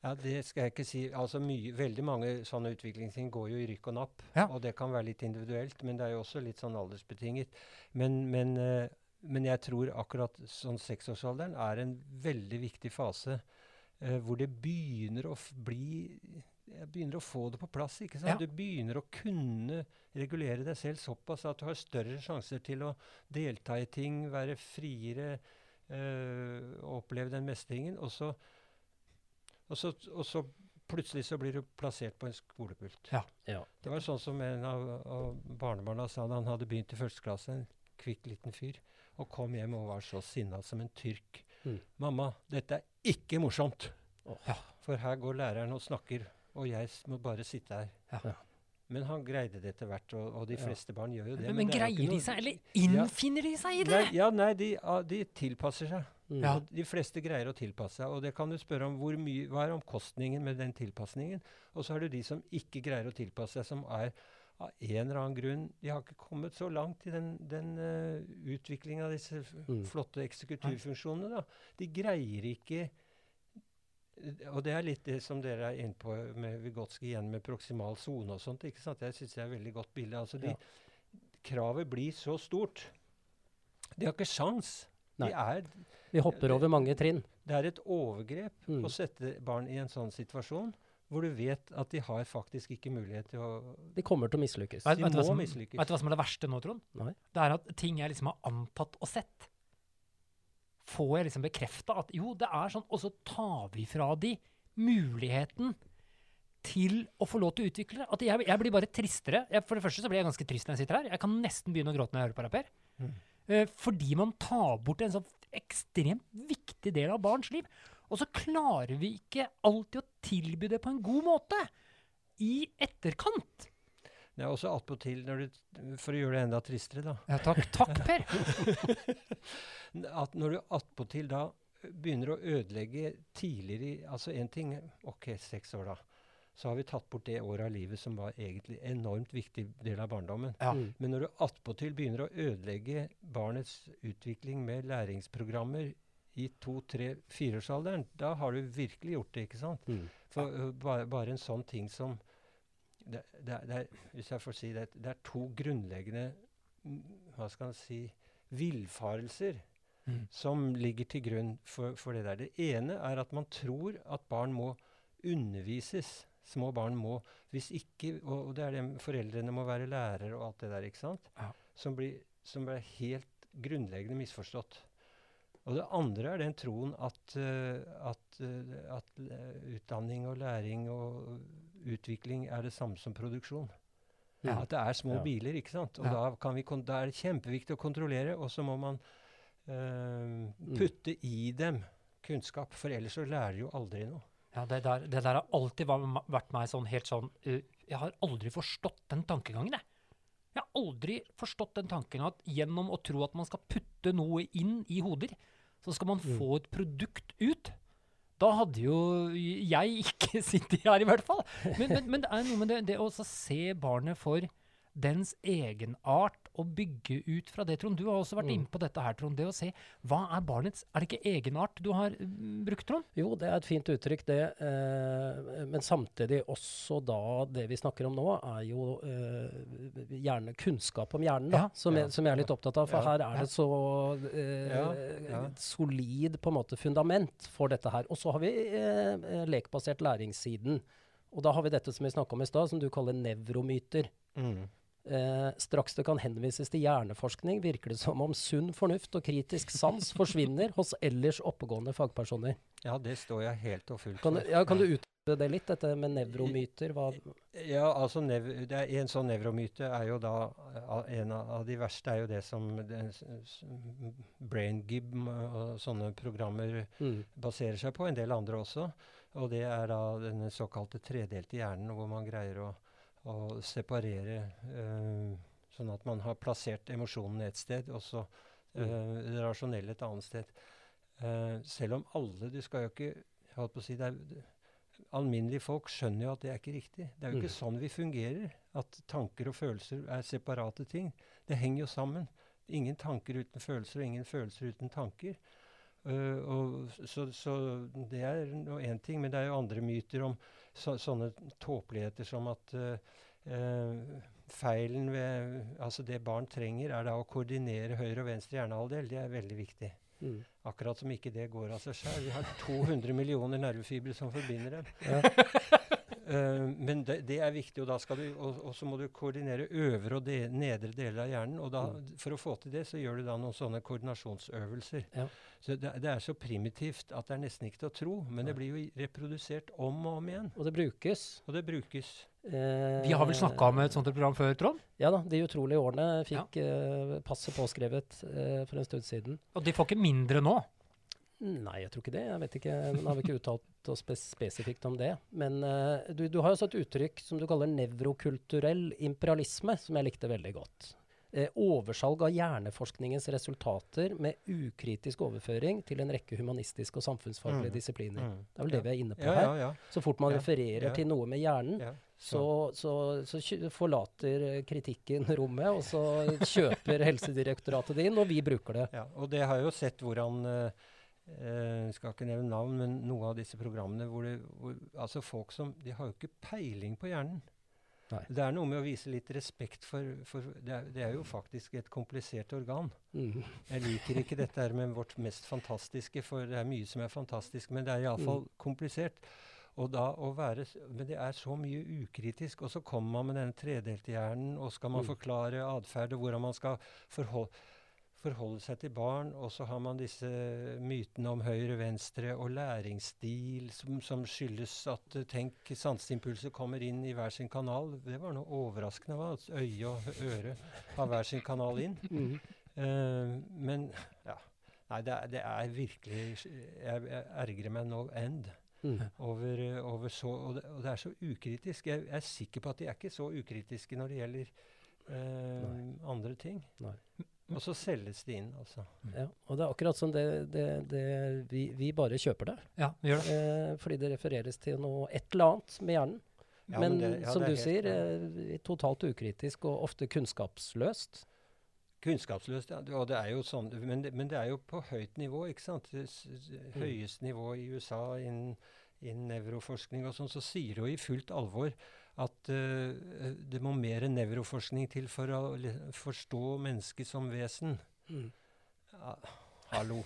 Ja, Det skal jeg ikke si. Altså mye, Veldig mange sånne utviklingsting går jo i rykk og napp. Ja. Og det kan være litt individuelt, men det er jo også litt sånn aldersbetinget. Men, men, eh, men jeg tror akkurat sånn seksårsalderen er en veldig viktig fase eh, hvor det begynner å f bli jeg begynner å få det på plass. ikke sant? Ja. Du begynner å kunne regulere deg selv såpass at du har større sjanser til å delta i ting, være friere, øh, oppleve den mestringen. Og så, og, så, og så plutselig så blir du plassert på en skolepult. Ja. Ja. Det var sånn som en av, av barnebarna sa da han hadde begynt i første klasse. En kvikk liten fyr. Og kom hjem og var så sinna som en tyrk. Mm. 'Mamma, dette er ikke morsomt.' Oh. Ja. For her går læreren og snakker, og jeg må bare sitte her. Ja. Ja. Men han greide det etter hvert, og, og de Ja. fleste barn gjør jo det. Men, men ikke greier de seg, eller innfinner de seg i det? Nei, ja, nei, de, ah, de tilpasser seg. Mm. Ja. De fleste greier å tilpasse seg. Og det kan du spørre om hvor mye, hva er omkostningen med den tilpasningen. Og så har du de som ikke greier å tilpasse seg, som er av en eller annen grunn De har ikke kommet så langt i den, den uh, utviklinga av disse Mm. flotte eksekutivfunksjonene. Da. De greier ikke og det er litt det som dere er inne på med Vigotskij igjen med proksimal sone og sånt. ikke sant? Jeg syns det er et veldig godt bilde. Altså de, Ja. Kravet blir så stort. De har ikke sjans. Nei. Er Vi hopper over mange trinn. det er et overgrep Mm. å sette barn i en sånn situasjon hvor du vet at de har faktisk ikke mulighet til å De kommer til å mislykkes. Vet, De vet, må som, mislykkes. vet du hva som er det verste nå, Trond? Nei. Det er at ting jeg liksom har antatt og sett, får jeg liksom bekrefta at jo, det er sånn, og så tar vi fra de muligheten til å få lov til å utvikle det. At jeg, jeg blir bare tristere. Jeg, for det første så blir jeg ganske trist når jeg sitter her. Jeg kan nesten begynne å gråte når jeg hører på rapper. Per. Mm. Eh, fordi man tar bort en sånn ekstremt viktig del av barns liv. Og så klarer vi ikke alltid å tilby det på en god måte. I etterkant. Det er også attpåtil, når du- for å gjøre det enda tristere, da Ja, takk, takk, Per. at Når du attpåtil da begynner å ødelegge tidligere i Altså én ting OK, seks år, da. Så har vi tatt bort det året av livet som var egentlig enormt viktig del av barndommen. Ja. Mm. Men når du attpåtil begynner å ødelegge barnets utvikling med læringsprogrammer i to-, tre-, fireårsalderen, da har du virkelig gjort det, ikke sant? Mm. For uh, bare, bare en sånn ting som det, det, det er, Hvis jeg får si det, det er to grunnleggende hva skal man si, villfarelser Mm. som ligger til grunn for, for det der. Det ene er at man tror at barn må undervises. Små barn må Hvis ikke Og, og det er det foreldrene må være lærere og alt det der, ikke sant? Ja. Som blir, som blir helt grunnleggende misforstått. Og det andre er den troen at, eh, at, eh, at eh, utdanning og læring og utvikling er det samme som produksjon. Ja. At det er små Ja. biler, ikke sant. Og Ja. da, kan vi, da er det kjempeviktig å kontrollere, og så må man eh, putte i dem kunnskap. For ellers så lærer de jo aldri noe. Ja, det der, det der har alltid vært meg sånn helt sånn uh, Jeg har aldri forstått den tankegangen, jeg. Jeg har aldri forstått den tanken at gjennom å tro at man skal putte noe inn i hoder, så skal man Mm. få et produkt ut. Da hadde jo jeg ikke sittet her, i hvert fall. Men, men, men det er noe med det, det å se barnet for dens egenart og bygge ut fra det. Trond, du har også vært Mm. inne på dette her, Trond. Det å se hva er barnets Er det ikke egenart du har mm, brukt, Trond? Jo, det er et fint uttrykk, det. Eh, men samtidig også da det vi snakker om nå, er jo eh, gjerne kunnskap om hjernen, da, Ja. som, Ja. jeg, som jeg er litt opptatt av. For Ja. her er det så eh, solid på en måte fundament for dette her. Og så har vi eh, lekbasert læringssiden. Og da har vi dette som vi snakka om i stad, som du kaller nevromyter. Eh, straks det kan henvises til hjerneforskning, virker det som om sunn fornuft og kritisk sans forsvinner hos ellers oppegående fagpersoner. Ja, det står jeg helt og fullt Kan for. ja, kan du utdype det litt, dette med nevromyter? Hva, Ja, altså nev det er, En sånn nevromyte er jo da En av, de verste er jo det som den BrainGib og sånne programmer mm, baserer seg på. En del andre også. Og det er da den såkalte tredelte hjernen, hvor man greier å, å separere eh, Sånn at man har plassert emosjonene et sted, og så eh, det rasjonelle et annet sted. Eh, selv om alle Du skal jo ikke jeg holdt på å si, det er, Alminnelige folk skjønner jo at det er ikke riktig. Det er jo Mm. ikke sånn vi fungerer. At tanker og følelser er separate ting. Det henger jo sammen. Ingen tanker uten følelser, og ingen følelser uten tanker. Uh, og så, så det er nå én ting, men det er jo andre myter om så, sånne tåpeligheter som at Uh, feilen ved Altså det barn trenger, er da å koordinere høyre og venstre hjernehalvdel. Det er veldig viktig. mm. Akkurat som ikke det går av seg sjøl. Vi har 200 millioner nervefibre som forbinder dem. Ja. Eh, men det, det er viktig, og, da skal du, og, og så må du koordinere øvre og de, nedre deler av hjernen. og da, For å få til det, så gjør du da noen sånne koordinasjonsøvelser. Ja. Så det, det er så primitivt at det er nesten ikke til å tro, men det blir jo reprodusert om og om igjen. Og det brukes. Og det brukes. Eh, Vi har vel snakka om et sånt program før, Trond? Ja da, De utrolige årene fikk eh, passet påskrevet uh, for en stund siden. Og de får ikke mindre nå. Nei, jeg tror ikke det. Jeg vet ikke, Nå har vi ikke uttalt oss spesifikt om det. Men uh, du, du har jo et uttrykk som du kaller nevrokulturell imperialisme, som jeg likte veldig godt. Eh, oversalg av hjerneforskningens resultater med ukritisk overføring til en rekke humanistiske og samfunnsfaglige Mm. disipliner. Mm. Det er vel det vi er inne på Ja, her. ja, ja. Så fort man refererer til noe med hjernen, så, så, så forlater eh, kritikken rommet, og så kjøper Helsedirektoratet det inn, og vi bruker det. Ja, og det har jo sett hvordan eh, eh, skal ikke nevne navn, men noen av disse programmene hvor, det, hvor altså folk som De har jo ikke peiling på hjernen. Nei. Det er noe med å vise litt respekt for, for det, er, det er jo faktisk et komplisert organ. Mm. Jeg liker ikke dette her med vårt mest fantastiske, for det er mye som er fantastisk, men det er iallfall Mm. komplisert. Og da å være, Men det er så mye ukritisk, og så kommer man med denne tredelte hjernen, og skal man Mm. forklare atferd og hvordan man skal forhold, forholde seg til barn, og så har man disse mytene om høyre-venstre og læringsstil som, som skyldes at eh, tenk sanseimpulser kommer inn i hver sin kanal. Det var noe overraskende hva, at øye og øre har hver sin kanal inn. Mm. Eh, men ja. Nei, det er, det er virkelig Jeg, jeg ergrer meg no end Mm. over, over så og det, og det er så ukritisk. Jeg, jeg er sikker på at de er ikke så ukritiske når det gjelder eh, andre ting. Nei. Og så selges de inn, altså. Ja, og det er akkurat som det, det, det vi, vi bare kjøper det. Ja, vi gjør det. Eh, fordi det refereres til noe et eller annet med hjernen. Ja, men det- ja, som du helt sier, eh, totalt ukritisk og ofte kunnskapsløst. Kunnskapsløst, ja. Og det er jo sånn, men, det, men det er jo på høyt nivå, ikke sant. Det Mm. høyeste nivå i USA innen, innen nevroforskning og sånn, så sier jo i fullt alvor at uh, det må mer nevroforskning til for å forstå mennesket som vesen. Mm. Ja, hallo.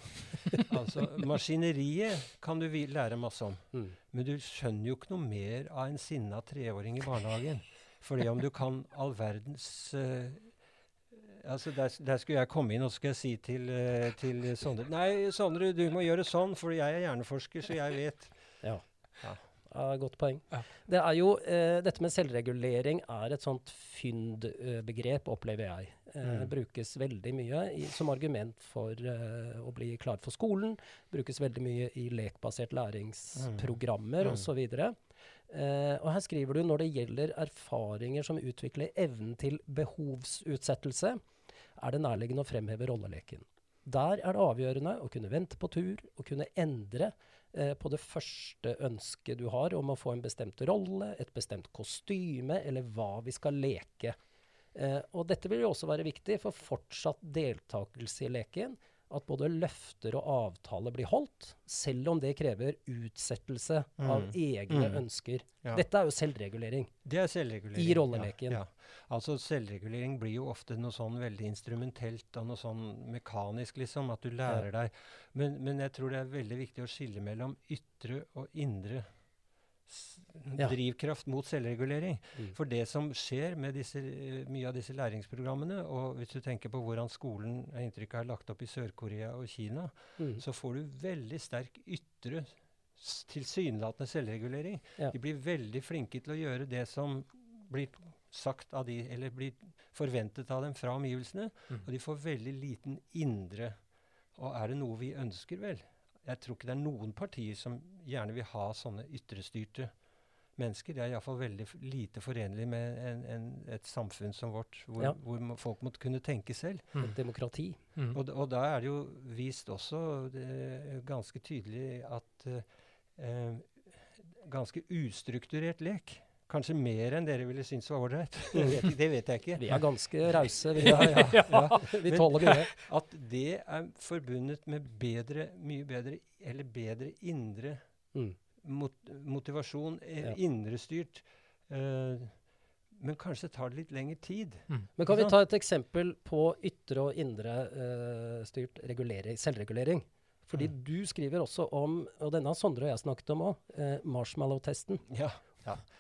altså, maskineriet kan du lære masse om. Mm. Men du skjønner jo ikke noe mer av en sinna treåring i barnehagen. Fordi om du kan all verdens uh, altså der, der skulle jeg komme inn og skal jeg si til, eh, til Sondre Nei, Sondre, du må gjøre sånn, for jeg er hjerneforsker, så jeg vet. Ja. Ja. Ja, godt poeng. Ja. Det er jo, eh, dette med selvregulering er et sånt fyndbegrep, opplever jeg. Eh, Mm. Brukes veldig mye i, som argument for eh, å bli klar for skolen. Brukes veldig mye i lekbasert læringsprogrammer Mm. osv. Uh, og her skriver du når det gjelder erfaringer som utvikler evnen til behovsutsettelse, er det nærliggende å fremheve rolleleken. Der er det avgjørende å kunne vente på tur og kunne endre eh, på det første ønsket du har om å få en bestemt rolle, et bestemt kostyme, eller hva vi skal leke. Eh, og dette vil jo også være viktig for fortsatt deltakelse i leken. At både løfter og avtaler blir holdt, selv om det krever utsettelse av Mm. egne Mm. ønsker. Ja. Dette er jo selvregulering. Det er selvregulering. I rolleleken. Ja, ja. Altså Selvregulering blir jo ofte noe sånn veldig instrumentelt og noe sånn mekanisk, liksom. At du lærer deg. Men, men jeg tror det er veldig viktig å skille mellom ytre og indre Ja. drivkraft mot selvregulering. Mm. For det som skjer med disse, eh, mye av disse læringsprogrammene, og hvis du tenker på hvordan skolen er inntrykket er lagt opp i Sør-Korea og Kina, Mm. så får du veldig sterk ytre tilsynelatende selvregulering. Ja. De blir veldig flinke til å gjøre det som blir sagt av de, eller blir forventet av dem fra omgivelsene. Mm. Og de får veldig liten indre. Og er det noe vi ønsker, vel? Jeg tror ikke det er noen partier som gjerne vil ha sånne ytrestyrte mennesker. Det er iallfall veldig lite forenlig med en, en, et samfunn som vårt, hvor, Ja. hvor folk må kunne tenke selv. Et demokrati. Mm. Og, og da er det jo vist også det, ganske tydelig at eh, eh, ganske ustrukturert lek Kanskje mer enn dere ville synes var ålreit. Det, det vet jeg ikke. Vi er ganske rause. Vi, Ja, ja, ja. vi tåler mye. At det er forbundet med bedre, mye bedre, eller bedre indre Mm. mot, motivasjon, eh, indrestyrt. Uh, men kanskje tar det litt lengre tid. Men kan vi ta et eksempel på ytre og indre uh, styrt selvregulering? Fordi Mm. du skriver også om, og denne har Sondre og jeg snakket om òg, uh, marshmallow-testen. Ja.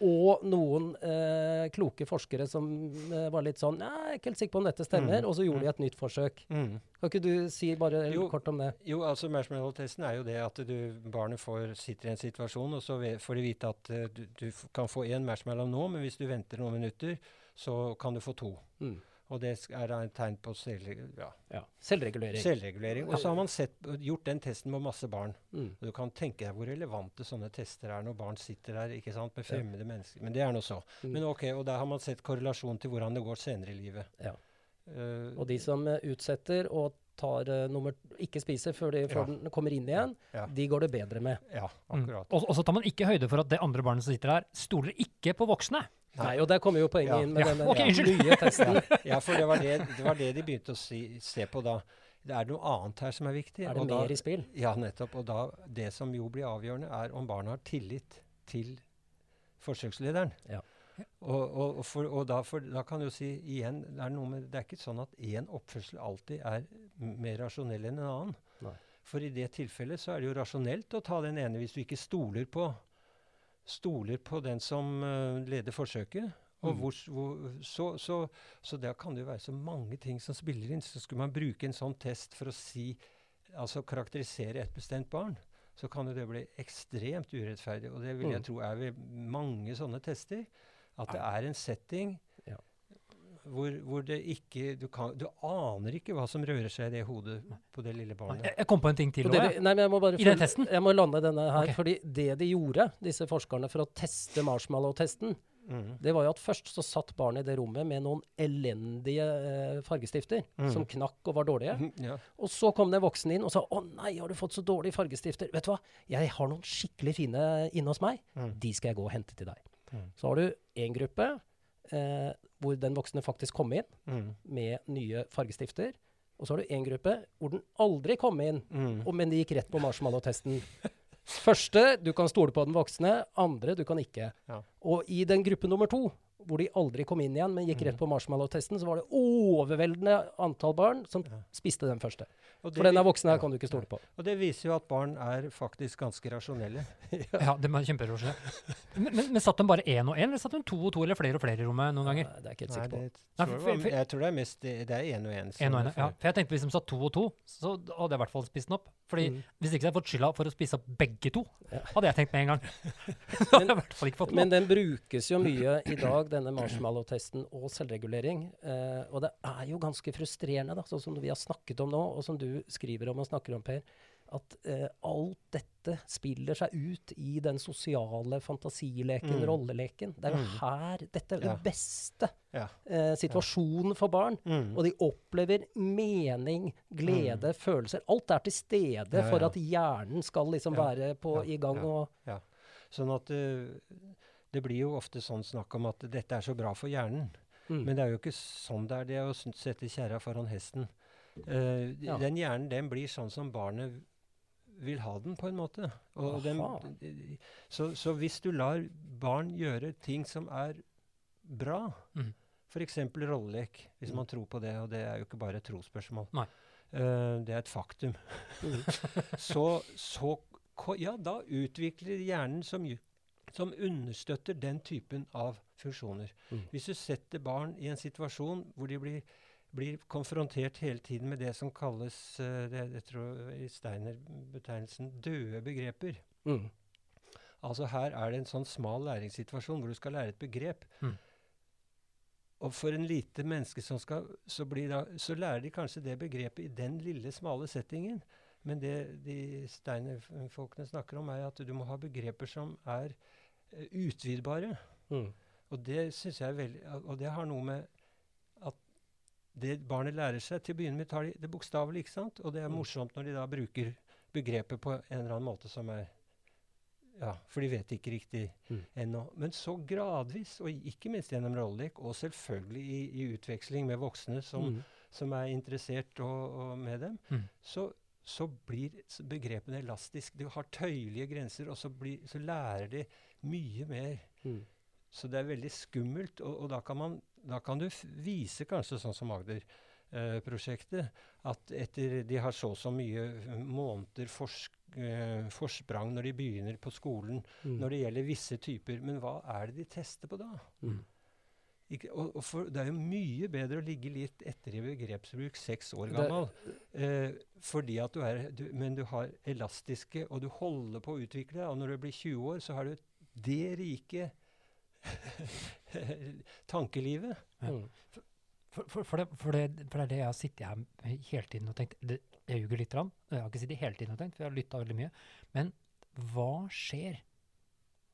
Og noen eh, kloke forskere som eh, var litt sånn Nei, jeg er ikke helt sikker på om dette stemmer. Mm. Og så gjorde Mm. de et nytt forsøk. Mm. Kan ikke du si bare Jo. kort om det? Jo, altså marshmallow-testen er jo det at du, barnet får, sitter i en situasjon, og så får de vite at uh, du, du kan få én marshmallow nå, men hvis du venter noen minutter, så kan du få to. Mm. Og det er et tegn på selv, ja, Ja. Selvregulering. selvregulering. Og så har man sett, gjort den testen med masse barn. Mm. Og du kan tenke deg hvor relevante sånne tester er når barn sitter der ikke sant, med fremmede mennesker. Men det er nå så. Mm. Men ok, Og der har man sett korrelasjon til hvordan det går senere i livet. Ja. Eh, Og de som eh, utsetter og tar uh, nummer ikke spiser før, de, før Ja. den kommer inn igjen, Ja. de går det bedre med. ja, Mm. akkurat. Og, og så tar man ikke høyde for at det andre barnet som sitter der, stoler ikke på voksne. Nei, og der kommer jo poenget Ja. inn med Ja, den okay, nye testen. Ja, for det var det, det var det de begynte å si, se på da. Det er noe annet her som er viktig. Er det og da, mer i spill? Ja, nettopp. Og da, det som jo blir avgjørende, er om barna har tillit til forsøkslederen. Ja. Og, og, og, for, og da, for, da kan du si igjen Det er med, det er ikke sånn at én oppførsel alltid er mer rasjonell enn en annen. Nei. For i det tilfellet så er det jo rasjonelt å ta den ene hvis du ikke stoler på stoler på den som eh, leder forsøket. Og Mm. hvor, hvor, så, så, så der kan det jo være så mange ting som spiller inn. Så skulle man bruke en sånn test for å si, altså karakterisere et bestemt barn, så kan jo det bli ekstremt urettferdig. Og det vil jeg Mm. tro er ved mange sånne tester. At det er en setting. Hvor, hvor det ikke du, kan, du aner ikke hva som rører seg i det hodet på det lille barnet. Jeg, jeg kom på en ting til Og òg. nei, men jeg må bare I den testen? Jeg må lande denne her. Okay. fordi det de gjorde, disse forskerne, for å teste marshmallow-testen, mm. det var jo at først så satt barnet i det rommet med noen elendige eh, fargestifter Mm. som knakk og var dårlige. Mm, ja. Og så kom det en voksen inn og sa 'Å nei, har du fått så dårlige fargestifter?' Vet du hva, jeg har noen skikkelig fine inne hos meg. Mm. De skal jeg gå og hente til deg. Mm. Så har du én gruppe eh, hvor den voksne faktisk kom inn Mm. med nye fargestifter. Og så har du én gruppe hvor den aldri kom inn, Mm. og, men de gikk rett på marshmallow-testen. Første, du kan stole på den voksne. Andre, du kan ikke. Ja. Og i den gruppe nummer to, hvor de aldri kom inn igjen, men gikk rett på marshmallow-testen, så var det overveldende antall barn som Ja. spiste den første. Og For den voksne er voksen her kan du ikke stole på. Og det viser jo at barn er faktisk ganske rasjonelle. Ja, det er kjemperasjonelle. Men, men, men satt de bare én og én, eller satt de to og to, eller flere og flere i rommet noen ganger? Nei, det er jeg ikke helt sikker på. det Nei, tror jeg, for- for- jeg tror det er mest det er én og én. En og en, ja. For jeg tenkte hvis de satt to og to, så hadde jeg i hvert fall spist den opp. Fordi Mm. hvis ikke så hadde jeg fått skylda for å spise opp begge to, hadde jeg tenkt med en gang. men, jeg Men den brukes jo mye i dag, denne marshmallow-testen og selvregulering. Eh, og det er jo ganske frustrerende, da, sånn som vi har snakket om nå, og som du skriver om og snakker om, Per, at eh, alt dette spiller seg ut i den sosiale fantasileken, Mm. rolleleken. Det er jo Mm. her Dette er Ja. den beste Ja. eh, situasjonen for barn. Mm. Og de opplever mening, glede, følelser. Alt er til stede Ja, for at hjernen skal liksom Ja, være på, ja, i gang ja. og Sånn at eh, det blir jo ofte sånn snakk om at dette er så bra for hjernen. mm. Men det er jo ikke sånn det er, det å sette kjerra foran hesten. Uh, Ja. Den hjernen den blir sånn som barnet vil ha den, på en måte. Og den, så, så hvis du lar barn gjøre ting som er bra, mm. f.eks. rollelek, hvis Mm. man tror på det, og det er jo ikke bare et trosspørsmål. Eh, det er et faktum, Mm. så, så ja, da utvikler hjernen som, som understøtter den typen av funksjoner. Mm. Hvis du setter barn i en situasjon hvor de blir, blir konfrontert hele tiden med det som kalles eh, det, jeg tror i Steiner-betegnelsen døde begreper. Mm. Altså her er det en sånn smal læringssituasjon hvor du skal lære et begrep. Mm. Og for en lite menneske som skal, så, blir da, så lærer de kanskje det begrepet i den lille, smale settingen. Men det de Steiner-folkene snakker om, er at du må ha begreper som er utvidbare. Mm. Og det synes jeg er veldig Og det har noe med at det barnet lærer seg til å begynne med, tar de det bokstavelig, ikke sant? Og det er Mm. morsomt når de da bruker begrepet på en eller annen måte som er Ja, for de vet ikke riktig Mm. ennå. Men så gradvis, og ikke minst gjennom rollelek, og selvfølgelig i, i utveksling med voksne som, Mm. som er interessert og, og med dem, Mm. så, så blir begrepene elastiske. De har tøyelige grenser, og så, blir, så lærer de mye mer. Mm. Så det er veldig skummelt, og, og da, kan man, da kan du vise kanskje sånn som Agder-prosjektet, at etter de har så og så mye eh, måneder forsk, eh, forsprang når de begynner på skolen, Mm. når det gjelder visse typer. Men hva er det de tester på da? Mm. Ikke, og, og for, det er jo mye bedre å ligge litt etter i begrepsbruk seks år Det- gammel. Eh, fordi at du er, du, men du har elastiske, og du holder på å utvikle deg. Og når du blir 20 år, så har du det rike tankelivet. Ja. Mm. For, for, for, det, for, det, for det er det jeg har sittet her hele tiden og tenkt det, Jeg ljuger litt. Rann. Jeg har ikke sittet hele tiden og tenkt, for jeg har lytta veldig mye. Men hva skjer?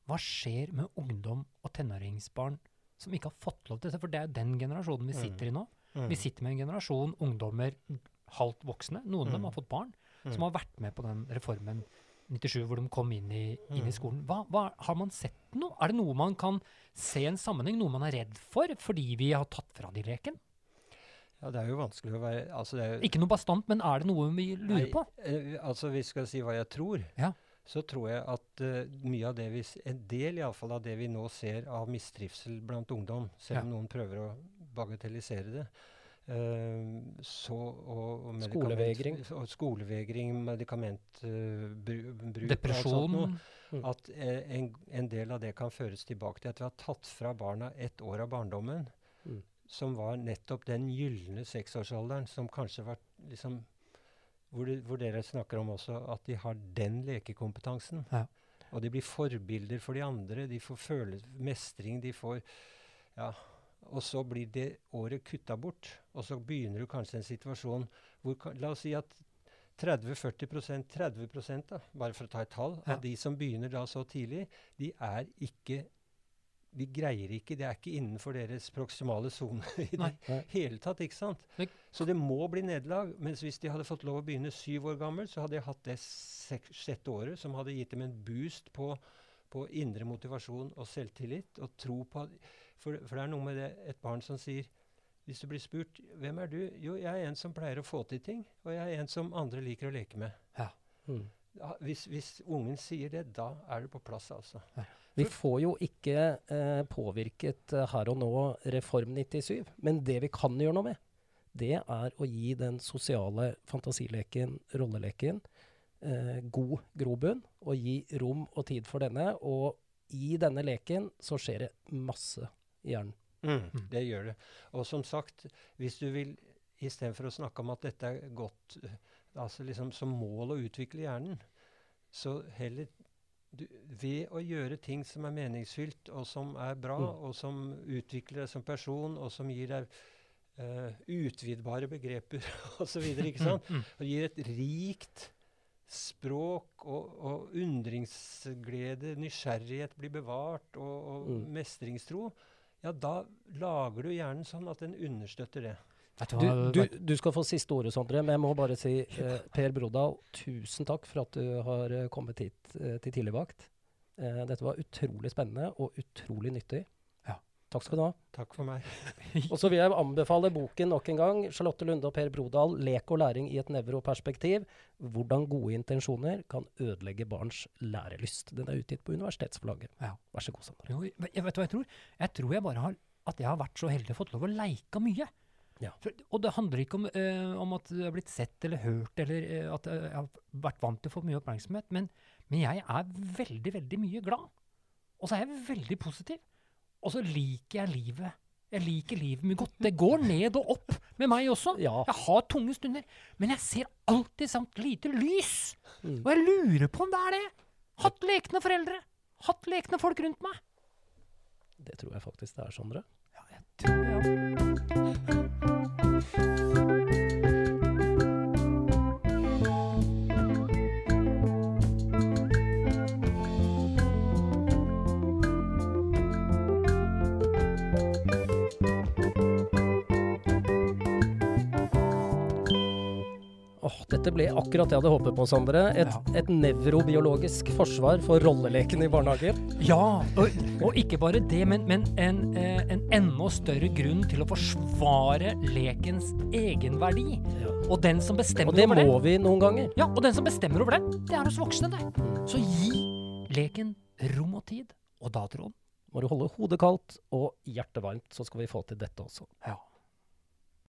Hva skjer med ungdom og tenåringsbarn som ikke har fått lov til det. For det er jo den generasjonen vi Mm. sitter i nå. Mm. Vi sitter med en generasjon ungdommer, halvt voksne, noen av dem Mm. har fått barn, Mm. som har vært med på den reformen 97 hvor de kom inn i, inn i Mm. skolen. Hva, hva, har man sett noe? Er det noe man kan se en sammenheng, noe man er redd for fordi vi har tatt fra de leken? Ja, det er jo vanskelig å være altså det jo- Ikke noe bastant, men er det noe vi lurer Nei, på? eh, altså vi skal si hva jeg tror, Ja. Så tror jeg at uh, mye av det vi, en del i alle fall av det vi nå ser av mistrivsel blant ungdom, selv om noen prøver å bagatellisere det, uh, så, og, og Skolevegring. Og skolevegring, medikamentbruk Depresjon? At eh, en, en del av det kan føres tilbake til at vi har tatt fra barna ett år av barndommen, Mm. som var nettopp den gylne seksårsalderen, som kanskje var liksom hvor, de, hvor dere snakker om også at de har den lekekompetansen. Ja. Og de blir forbilder for de andre. De får føle mestring. De får Ja. Og så blir det året kutta bort. Og så begynner du kanskje en situasjon hvor La oss si at 30-40% 30 da, bare for å ta et tall, Ja. av de som begynner da så tidlig, de er ikke De greier ikke, det er ikke innenfor deres proksimale sone i det Nei. Hele tatt. ikke sant? Så det må bli nederlag. Mens hvis de hadde fått lov å begynne syv år gammel, så hadde jeg hatt det sjette året, som hadde gitt dem en boost på, på indre motivasjon og selvtillit. Og tro på for, for det er noe med det et barn som sier Hvis du blir spurt 'Hvem er du?' Jo, jeg er en som pleier å få til ting, og jeg er en som andre liker å leke med. Mm. hvis, hvis ungen sier det, da er det på plass, altså. Vi får jo ikke eh, påvirket eh, her og nå Reform 97, men det vi kan gjøre noe med, det er å gi den sosiale fantasileken, rolleleken, eh, god grobunn, og gi rom og tid for denne. Og i denne leken så skjer det masse i hjernen. Mm, det gjør det. Og som sagt, hvis du vil istedenfor å snakke om at dette er godt eh, altså liksom som mål å utvikle hjernen, så heller du, ved å gjøre ting som er meningsfylt, og som er bra, Mm. og som utvikler deg som person, og som gir deg uh, utvidbare begreper osv., ikke sant? Mm. Og gir et rikt språk og, og undringsglede, nysgjerrighet blir bevart, og, og Mm. mestringstro, ja, da lager du hjernen sånn at den understøtter det. Du Du, du, skal få siste ordet, Sondre, men jeg må bare si eh, Per Brodal, tusen takk for at du har eh, kommet hit eh, til Tidligvakt. Eh, dette var utrolig spennende og utrolig nyttig. Ja. Takk skal du ha. Takk for meg. Og så vil jeg anbefale boken nok en gang. Charlotte Lunde og Per Brodal, 'Lek og læring i et nevroperspektiv'. Hvordan gode intensjoner kan ødelegge barns lærelyst. Den er utgitt på universitetsforlaget. Ja. Vær så god, Sondre. Jo, jeg vet du hva jeg tror? Jeg tror jeg bare har at jeg har vært så heldig og fått lov å leika mye. Ja. For, og det handler ikke om, eh, om at du har blitt sett eller hørt, eller eh, at eh, jeg har vært vant til å få mye oppmerksomhet, men, men jeg er veldig, veldig mye glad. Og så er jeg veldig positiv. Og så liker jeg livet. Jeg liker livet mye godt. Det går ned og opp med meg også. Ja. Jeg har tunge stunder, men jeg ser alltid samt lite lys. Mm. Og jeg lurer på om det er det. Hatt lekne foreldre. Hatt lekne folk rundt meg. Det tror jeg faktisk det er, Sondre. Ja, jeg tror det. Ja. Thank you. Åh, dette ble akkurat det jeg hadde håpet på, Sondre. Et, Ja. et nevrobiologisk forsvar for rolleleken i barnehagen. Ja, og, og ikke bare det, men, men en, eh, en enda større grunn til å forsvare lekens egenverdi. Og den som bestemmer over det Og det, må vi noen ganger. ja, og den som bestemmer over det, det er oss voksne. det. Så gi leken rom og tid. Og da, Trond, Må du holde hodet kaldt og hjertet varmt, så skal vi få til dette også. ja.